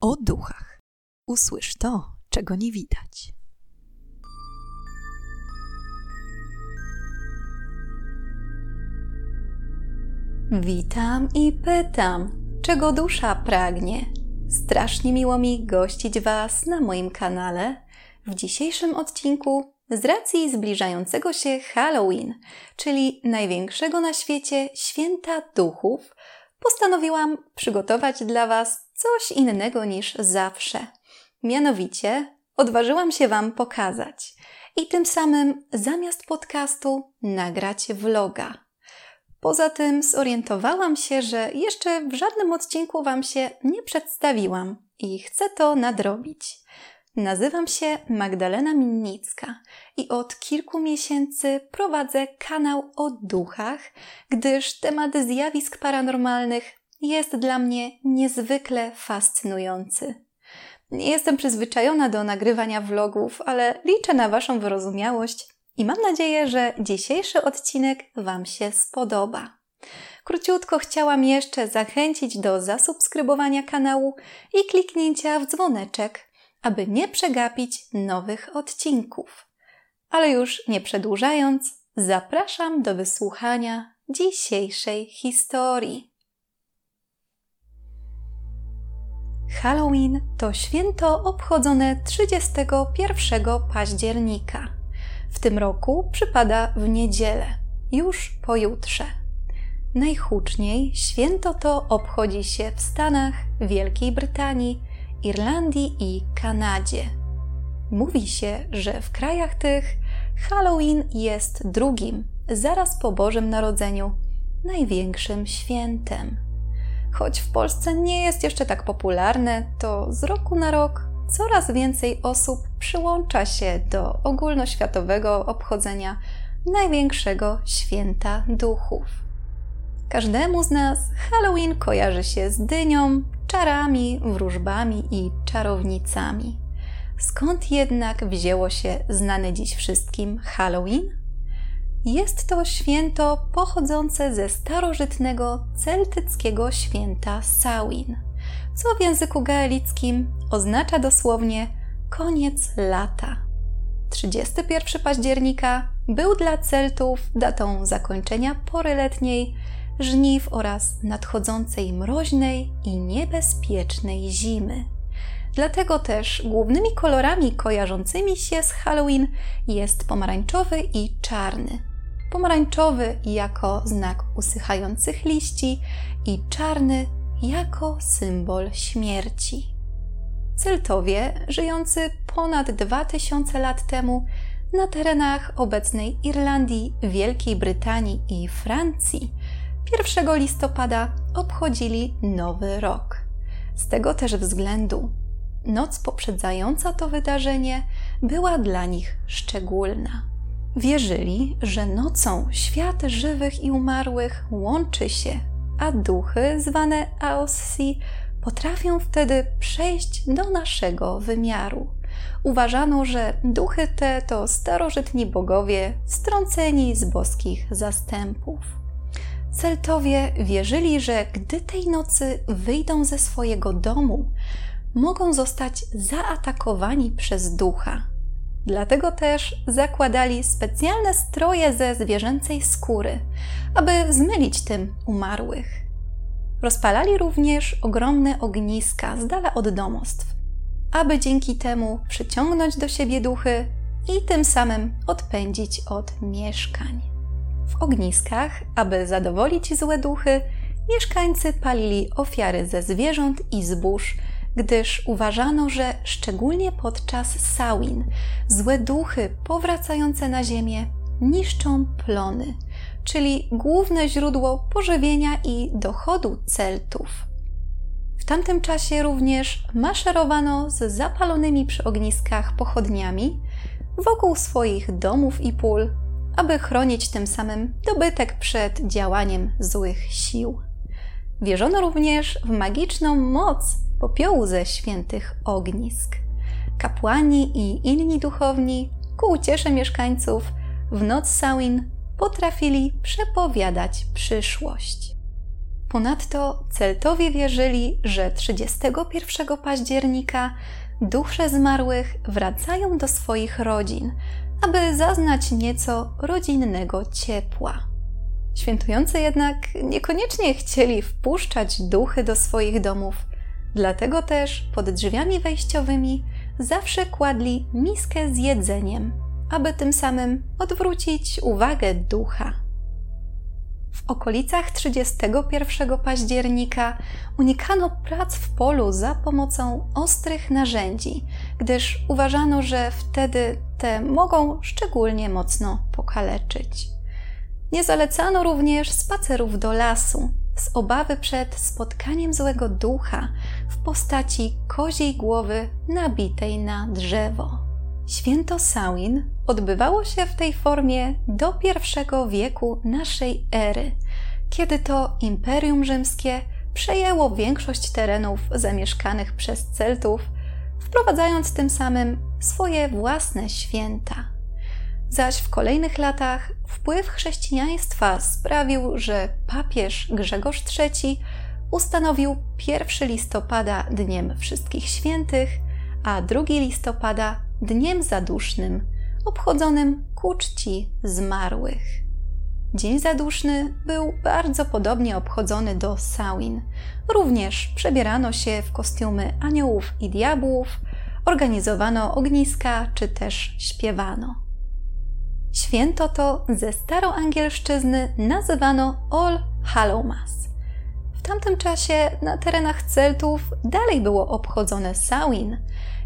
o duchach. Usłysz to, czego nie widać. Witam i pytam, czego dusza pragnie. Strasznie miło mi gościć Was na moim kanale. W dzisiejszym odcinku, z racji zbliżającego się Halloween, czyli największego na świecie święta duchów, postanowiłam przygotować dla Was coś innego niż zawsze. Mianowicie odważyłam się Wam pokazać i tym samym zamiast podcastu nagrać vloga. Poza tym zorientowałam się, że jeszcze w żadnym odcinku Wam się nie przedstawiłam i chcę to nadrobić. Nazywam się Magdalena Minnicka i od kilku miesięcy prowadzę kanał o duchach, gdyż temat zjawisk paranormalnych jest dla mnie niezwykle fascynujący. Nie jestem przyzwyczajona do nagrywania vlogów, ale liczę na Waszą wyrozumiałość i mam nadzieję, że dzisiejszy odcinek Wam się spodoba. Króciutko chciałam jeszcze zachęcić do zasubskrybowania kanału i kliknięcia w dzwoneczek, aby nie przegapić nowych odcinków. Ale już nie przedłużając, zapraszam do wysłuchania dzisiejszej historii. Halloween to święto obchodzone 31 października. W tym roku przypada w niedzielę, już pojutrze. Najhuczniej święto to obchodzi się w Stanach, Wielkiej Brytanii, Irlandii i Kanadzie. Mówi się, że w krajach tych Halloween jest drugim, zaraz po Bożym Narodzeniu, największym świętem. Choć w Polsce nie jest jeszcze tak popularne, to z roku na rok coraz więcej osób przyłącza się do ogólnoświatowego obchodzenia największego święta duchów. Każdemu z nas Halloween kojarzy się z dynią, czarami, wróżbami i czarownicami. Skąd jednak wzięło się znane dziś wszystkim Halloween? Jest to święto pochodzące ze starożytnego celtyckiego święta Samhain, co w języku gaelickim oznacza dosłownie koniec lata. 31 października był dla Celtów datą zakończenia pory letniej, żniw oraz nadchodzącej mroźnej i niebezpiecznej zimy. Dlatego też głównymi kolorami kojarzącymi się z Halloween jest pomarańczowy i czarny. Pomarańczowy jako znak usychających liści i czarny jako symbol śmierci. Celtowie, żyjący ponad 2000 lat temu na terenach obecnej Irlandii, Wielkiej Brytanii i Francji, 1 listopada obchodzili Nowy Rok. Z tego też względu noc poprzedzająca to wydarzenie była dla nich szczególna. Wierzyli, że nocą świat żywych i umarłych łączy się, a duchy zwane Aossi potrafią wtedy przejść do naszego wymiaru. Uważano, że duchy te to starożytni bogowie strąceni z boskich zastępów. Celtowie wierzyli, że gdy tej nocy wyjdą ze swojego domu, mogą zostać zaatakowani przez ducha. Dlatego też zakładali specjalne stroje ze zwierzęcej skóry, aby zmylić tym umarłych. Rozpalali również ogromne ogniska z dala od domostw, aby dzięki temu przyciągnąć do siebie duchy i tym samym odpędzić od mieszkań. W ogniskach, aby zadowolić złe duchy, mieszkańcy palili ofiary ze zwierząt i zbóż, gdyż uważano, że szczególnie podczas Sałin złe duchy powracające na ziemię niszczą plony, czyli główne źródło pożywienia i dochodu Celtów. W tamtym czasie również maszerowano z zapalonymi przy ogniskach pochodniami wokół swoich domów i pól, aby chronić tym samym dobytek przed działaniem złych sił. Wierzono również w magiczną moc popiołu ze świętych ognisk. Kapłani i inni duchowni, ku uciesze mieszkańców, w noc Samhain potrafili przepowiadać przyszłość. Ponadto Celtowie wierzyli, że 31 października dusze zmarłych wracają do swoich rodzin, aby zaznać nieco rodzinnego ciepła. Świętujący jednak niekoniecznie chcieli wpuszczać duchy do swoich domów, dlatego też pod drzwiami wejściowymi zawsze kładli miskę z jedzeniem, aby tym samym odwrócić uwagę ducha. W okolicach 31 października unikano prac w polu za pomocą ostrych narzędzi, gdyż uważano, że wtedy te mogą szczególnie mocno pokaleczyć. Nie zalecano również spacerów do lasu z obawy przed spotkaniem złego ducha w postaci koziej głowy nabitej na drzewo. Święto Samhain odbywało się w tej formie do I wieku naszej ery, kiedy to Imperium Rzymskie przejęło większość terenów zamieszkanych przez Celtów, wprowadzając tym samym swoje własne święta. Zaś w kolejnych latach wpływ chrześcijaństwa sprawił, że papież Grzegorz III ustanowił 1 listopada Dniem Wszystkich Świętych, a 2 listopada Dniem Zadusznym, obchodzonym ku czci zmarłych. Dzień Zaduszny był bardzo podobnie obchodzony do Samhain. Również przebierano się w kostiumy aniołów i diabłów, organizowano ogniska czy też śpiewano. Święto to ze staroangielszczyzny nazywano All Hallowmas. W tamtym czasie na terenach Celtów dalej było obchodzone Samhain,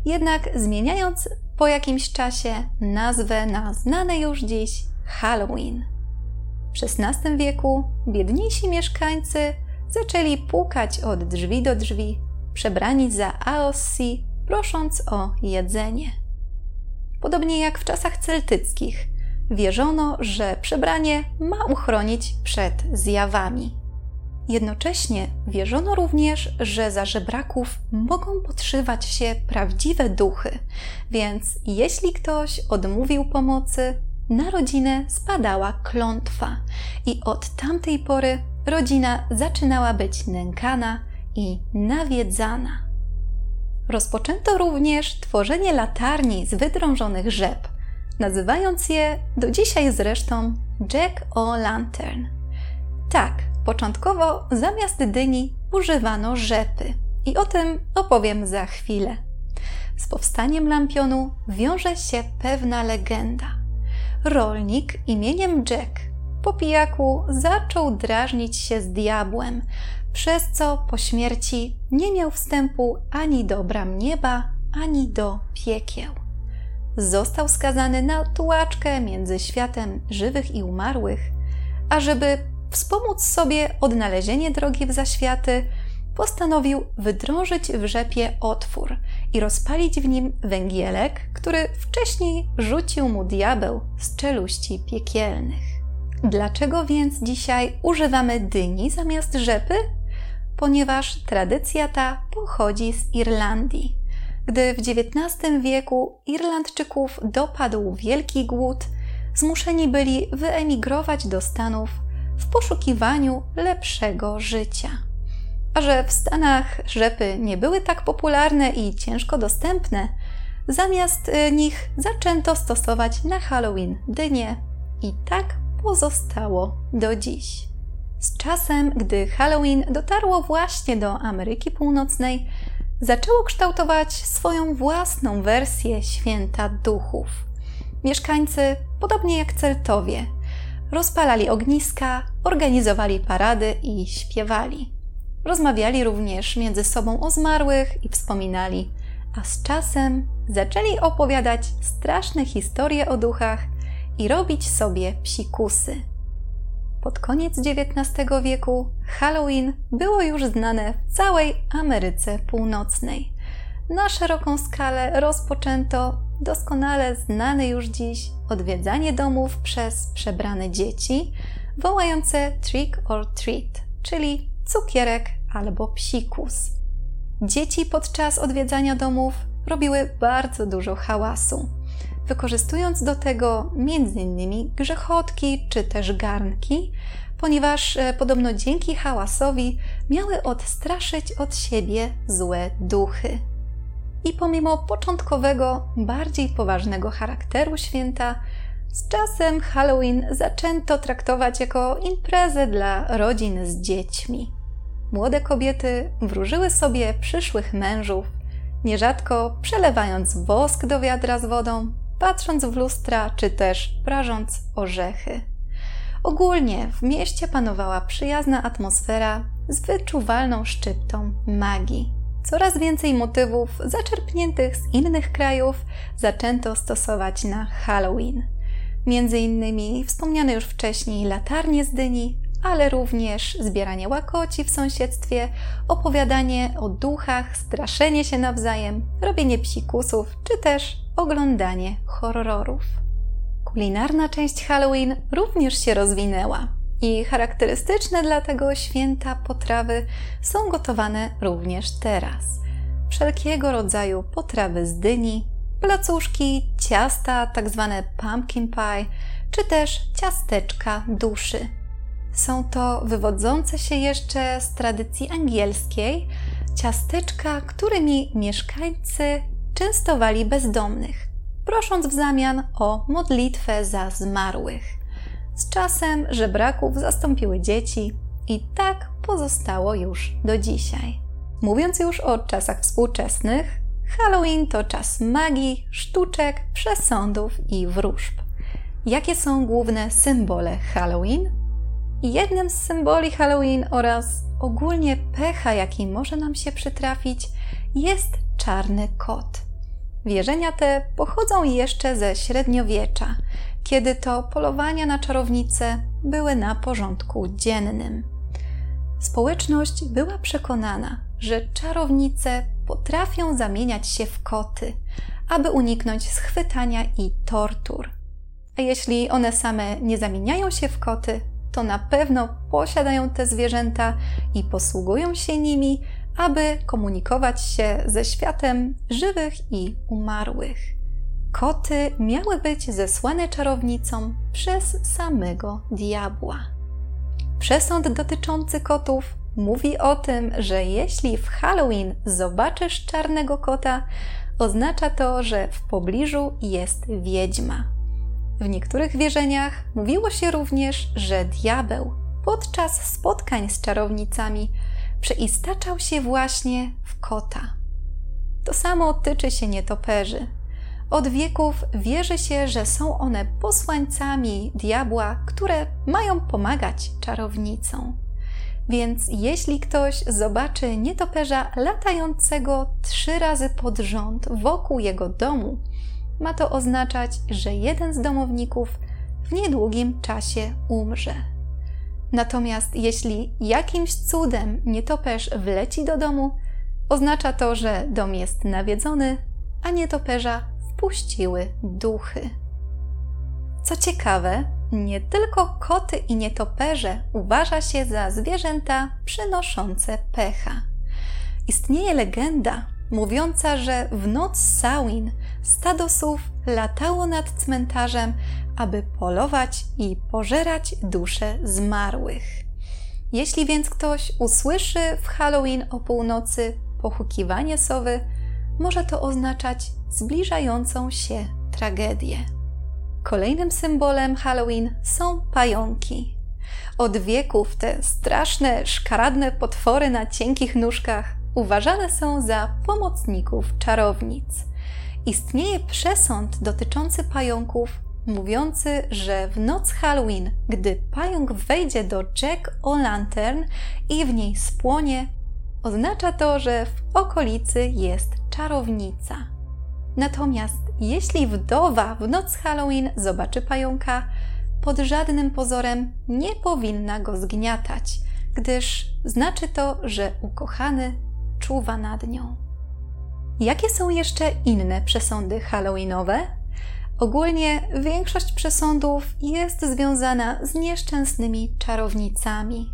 jednak zmieniając po jakimś czasie nazwę na znane już dziś Halloween. W XVI wieku biedniejsi mieszkańcy zaczęli pukać od drzwi do drzwi, przebrani za Aossi, prosząc o jedzenie. Podobnie jak w czasach celtyckich, wierzono, że przebranie ma uchronić przed zjawami. Jednocześnie wierzono również, że za żebraków mogą podszywać się prawdziwe duchy, więc jeśli ktoś odmówił pomocy, na rodzinę spadała klątwa i od tamtej pory rodzina zaczynała być nękana i nawiedzana. Rozpoczęto również tworzenie latarni z wydrążonych rzep, nazywając je do dzisiaj zresztą Jack o Lantern. Tak, Początkowo zamiast dyni używano rzepy i o tym opowiem za chwilę. Z powstaniem lampionu wiąże się pewna legenda. Rolnik imieniem Jack po pijaku zaczął drażnić się z diabłem, przez co po śmierci nie miał wstępu ani do bram nieba, ani do piekieł. Został skazany na tułaczkę między światem żywych i umarłych, a żeby wspomóc sobie odnalezienie drogi w zaświaty, postanowił wydrążyć w rzepie otwór i rozpalić w nim węgielek, który wcześniej rzucił mu diabeł z czeluści piekielnych. Dlaczego więc dzisiaj używamy dyni zamiast rzepy? Ponieważ tradycja ta pochodzi z Irlandii. Gdy w XIX wieku Irlandczyków dopadł wielki głód, zmuszeni byli wyemigrować do Stanów w poszukiwaniu lepszego życia. A że w Stanach rzepy nie były tak popularne i ciężko dostępne, zamiast y, nich zaczęto stosować na Halloween dynie i tak pozostało do dziś. Z czasem, gdy Halloween dotarło właśnie do Ameryki Północnej, zaczęło kształtować swoją własną wersję święta duchów. Mieszkańcy, podobnie jak Celtowie, rozpalali ogniska, organizowali parady i śpiewali. Rozmawiali również między sobą o zmarłych i wspominali, a z czasem zaczęli opowiadać straszne historie o duchach i robić sobie psikusy. Pod koniec XIX wieku Halloween było już znane w całej Ameryce Północnej. Na szeroką skalę rozpoczęto doskonale znane już dziś odwiedzanie domów przez przebrane dzieci, wołające trick or treat, czyli cukierek albo psikus. Dzieci podczas odwiedzania domów robiły bardzo dużo hałasu, wykorzystując do tego m.in. grzechotki czy też garnki, ponieważ e, podobno dzięki hałasowi miały odstraszyć od siebie złe duchy. I pomimo początkowego, bardziej poważnego charakteru święta, z czasem Halloween zaczęto traktować jako imprezę dla rodzin z dziećmi. Młode kobiety wróżyły sobie przyszłych mężów, nierzadko przelewając wosk do wiadra z wodą, patrząc w lustra czy też prażąc orzechy. Ogólnie w mieście panowała przyjazna atmosfera z wyczuwalną szczyptą magii. Coraz więcej motywów zaczerpniętych z innych krajów zaczęto stosować na Halloween. Między innymi wspomniane już wcześniej latarnie z dyni, ale również zbieranie łakoci w sąsiedztwie, opowiadanie o duchach, straszenie się nawzajem, robienie psikusów czy też oglądanie horrorów. Kulinarna część Halloween również się rozwinęła i charakterystyczne dla tego święta potrawy są gotowane również teraz. Wszelkiego rodzaju potrawy z dyni, placuszki, ciasta, tak zwane pumpkin pie, czy też ciasteczka duszy. Są to wywodzące się jeszcze z tradycji angielskiej ciasteczka, którymi mieszkańcy częstowali bezdomnych, prosząc w zamian o modlitwę za zmarłych. Z czasem żebraków zastąpiły dzieci i tak pozostało już do dzisiaj. Mówiąc już o czasach współczesnych, Halloween to czas magii, sztuczek, przesądów i wróżb. Jakie są główne symbole Halloween? Jednym z symboli Halloween oraz ogólnie pecha, jaki może nam się przytrafić, jest czarny kot. Wierzenia te pochodzą jeszcze ze średniowiecza, kiedy to polowania na czarownice były na porządku dziennym. Społeczność była przekonana, że czarownice potrafią zamieniać się w koty, aby uniknąć schwytania i tortur. A jeśli one same nie zamieniają się w koty, to na pewno posiadają te zwierzęta i posługują się nimi, aby komunikować się ze światem żywych i umarłych. Koty miały być zesłane czarownicą przez samego diabła. Przesąd dotyczący kotów mówi o tym, że jeśli w Halloween zobaczysz czarnego kota, oznacza to, że w pobliżu jest wiedźma. W niektórych wierzeniach mówiło się również, że diabeł podczas spotkań z czarownicami przeistaczał się właśnie w kota. To samo tyczy się nietoperzy. Od wieków wierzy się, że są one posłańcami diabła, które mają pomagać czarownicom. Więc jeśli ktoś zobaczy nietoperza latającego trzy razy pod rząd wokół jego domu, ma to oznaczać, że jeden z domowników w niedługim czasie umrze. Natomiast jeśli jakimś cudem nietoperz wleci do domu, oznacza to, że dom jest nawiedzony, a nietoperza wpuściły duchy. Co ciekawe, nie tylko koty i nietoperze uważa się za zwierzęta przynoszące pecha. Istnieje legenda mówiąca, że w noc Samhain stado sów latało nad cmentarzem, aby polować i pożerać dusze zmarłych. Jeśli więc ktoś usłyszy w Halloween o północy pochukiwanie sowy, może to oznaczać zbliżającą się tragedię. Kolejnym symbolem Halloween są pająki. Od wieków te straszne, szkaradne potwory na cienkich nóżkach uważane są za pomocników czarownic. Istnieje przesąd dotyczący pająków, mówiący, że w noc Halloween, gdy pająk wejdzie do Jack O'Lantern i w niej spłonie, oznacza to, że w okolicy jest czarownica. Natomiast jeśli wdowa w noc Halloween zobaczy pająka, pod żadnym pozorem nie powinna go zgniatać, gdyż znaczy to, że ukochany czuwa nad nią. Jakie są jeszcze inne przesądy halloweenowe? Ogólnie większość przesądów jest związana z nieszczęsnymi czarownicami.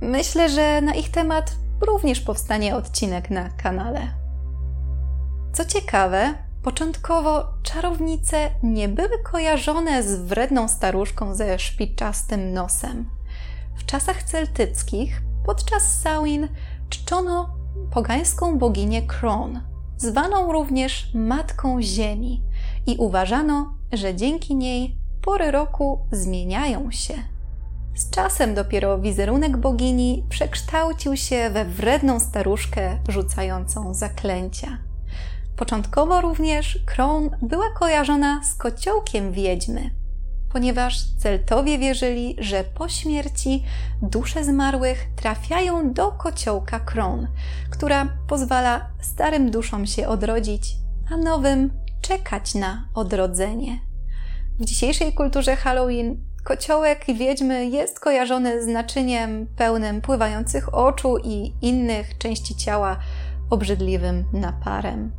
Myślę, że na ich temat również powstanie odcinek na kanale. Co ciekawe, początkowo czarownice nie były kojarzone z wredną staruszką ze szpiczastym nosem. W czasach celtyckich podczas Samhain czczono pogańską boginię Kron, zwaną również Matką Ziemi, i uważano, że dzięki niej pory roku zmieniają się. Z czasem dopiero wizerunek bogini przekształcił się we wredną staruszkę rzucającą zaklęcia. Początkowo również Kron była kojarzona z kociołkiem wiedźmy, ponieważ Celtowie wierzyli, że po śmierci dusze zmarłych trafiają do kociołka Kron, która pozwala starym duszom się odrodzić, a nowym czekać na odrodzenie. W dzisiejszej kulturze Halloween kociołek wiedźmy jest kojarzony z naczyniem pełnym pływających oczu i innych części ciała obrzydliwym naparem.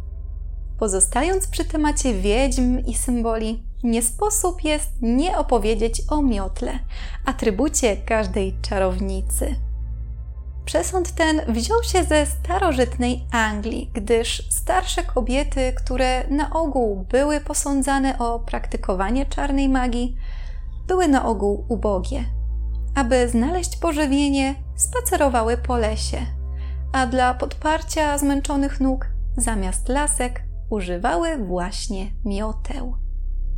Pozostając przy temacie wiedźm i symboli, nie sposób jest nie opowiedzieć o miotle, atrybucie każdej czarownicy. Przesąd ten wziął się ze starożytnej Anglii, gdyż starsze kobiety, które na ogół były posądzane o praktykowanie czarnej magii, były na ogół ubogie. Aby znaleźć pożywienie, spacerowały po lesie, a dla podparcia zmęczonych nóg zamiast lasek używały właśnie mioteł.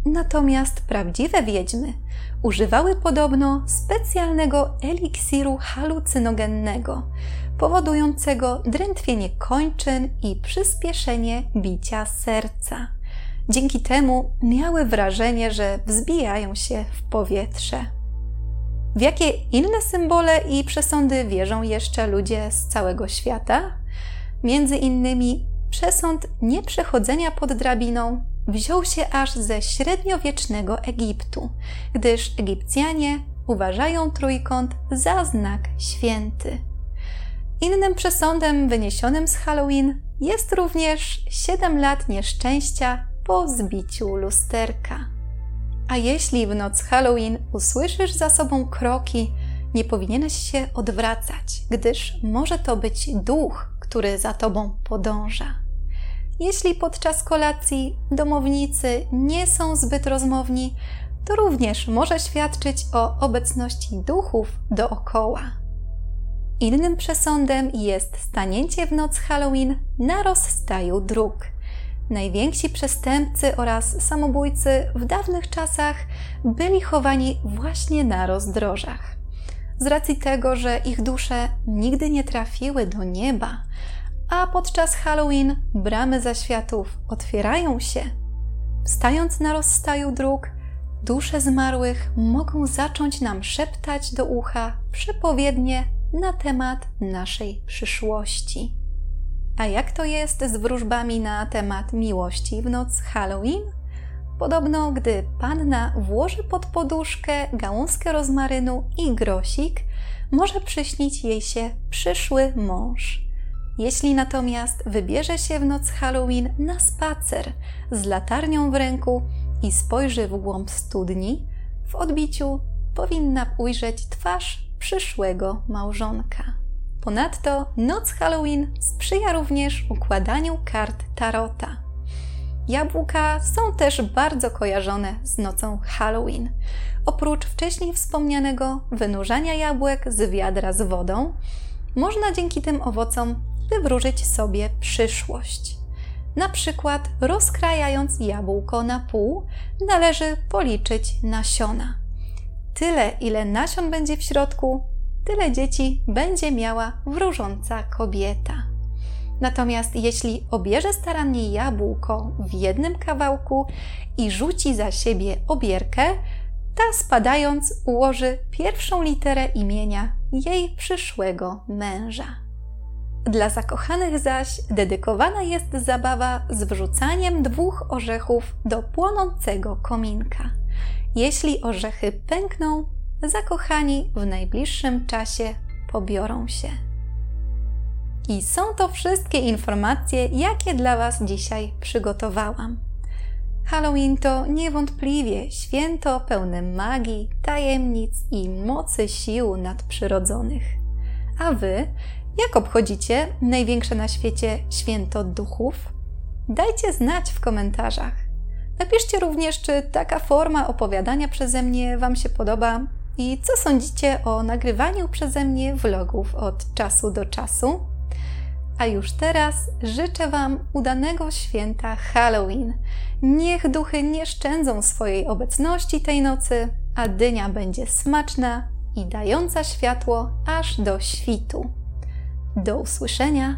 Natomiast prawdziwe wiedźmy używały podobno specjalnego eliksiru halucynogennego, powodującego drętwienie kończyn i przyspieszenie bicia serca. Dzięki temu miały wrażenie, że wzbijają się w powietrze. W jakie inne symbole i przesądy wierzą jeszcze ludzie z całego świata? Między innymi przesąd nieprzechodzenia pod drabiną wziął się aż ze średniowiecznego Egiptu, gdyż Egipcjanie uważają trójkąt za znak święty. Innym przesądem wyniesionym z Halloween jest również 7 lat nieszczęścia po zbiciu lusterka. A jeśli w noc Halloween usłyszysz za sobą kroki, nie powinieneś się odwracać, gdyż może to być duch, który za tobą podąża. Jeśli podczas kolacji domownicy nie są zbyt rozmowni, to również może świadczyć o obecności duchów dookoła. Innym przesądem jest stanięcie w noc Halloween na rozstaju dróg. Najwięksi przestępcy oraz samobójcy w dawnych czasach byli chowani właśnie na rozdrożach. Z racji tego, że ich dusze nigdy nie trafiły do nieba, a podczas Halloween bramy zaświatów otwierają się. Stając na rozstaju dróg, dusze zmarłych mogą zacząć nam szeptać do ucha przepowiednie na temat naszej przyszłości. A jak to jest z wróżbami na temat miłości w noc Halloween? Podobno, gdy panna włoży pod poduszkę gałązkę rozmarynu i grosik, może przyśnić jej się przyszły mąż. Jeśli natomiast wybierze się w noc Halloween na spacer z latarnią w ręku i spojrzy w głąb studni, w odbiciu powinna ujrzeć twarz przyszłego małżonka. Ponadto noc Halloween sprzyja również układaniu kart tarota. Jabłka są też bardzo kojarzone z nocą Halloween. Oprócz wcześniej wspomnianego wynurzania jabłek z wiadra z wodą, można dzięki tym owocom wywróżyć sobie przyszłość. Na przykład rozkrajając jabłko na pół, należy policzyć nasiona. Tyle, ile nasion będzie w środku, tyle dzieci będzie miała wróżąca kobieta. Natomiast jeśli obierze starannie jabłko w jednym kawałku i rzuci za siebie obierkę, ta spadając ułoży pierwszą literę imienia jej przyszłego męża. Dla zakochanych zaś dedykowana jest zabawa z wrzucaniem dwóch orzechów do płonącego kominka. Jeśli orzechy pękną, zakochani w najbliższym czasie pobiorą się. I są to wszystkie informacje, jakie dla Was dzisiaj przygotowałam. Halloween to niewątpliwie święto pełne magii, tajemnic i mocy sił nadprzyrodzonych. A Wy jak obchodzicie największe na świecie święto duchów? Dajcie znać w komentarzach. Napiszcie również, czy taka forma opowiadania przeze mnie Wam się podoba, i co sądzicie o nagrywaniu przeze mnie vlogów od czasu do czasu. A już teraz życzę Wam udanego święta Halloween. Niech duchy nie szczędzą swojej obecności tej nocy, a dynia będzie smaczna i dająca światło aż do świtu. Do usłyszenia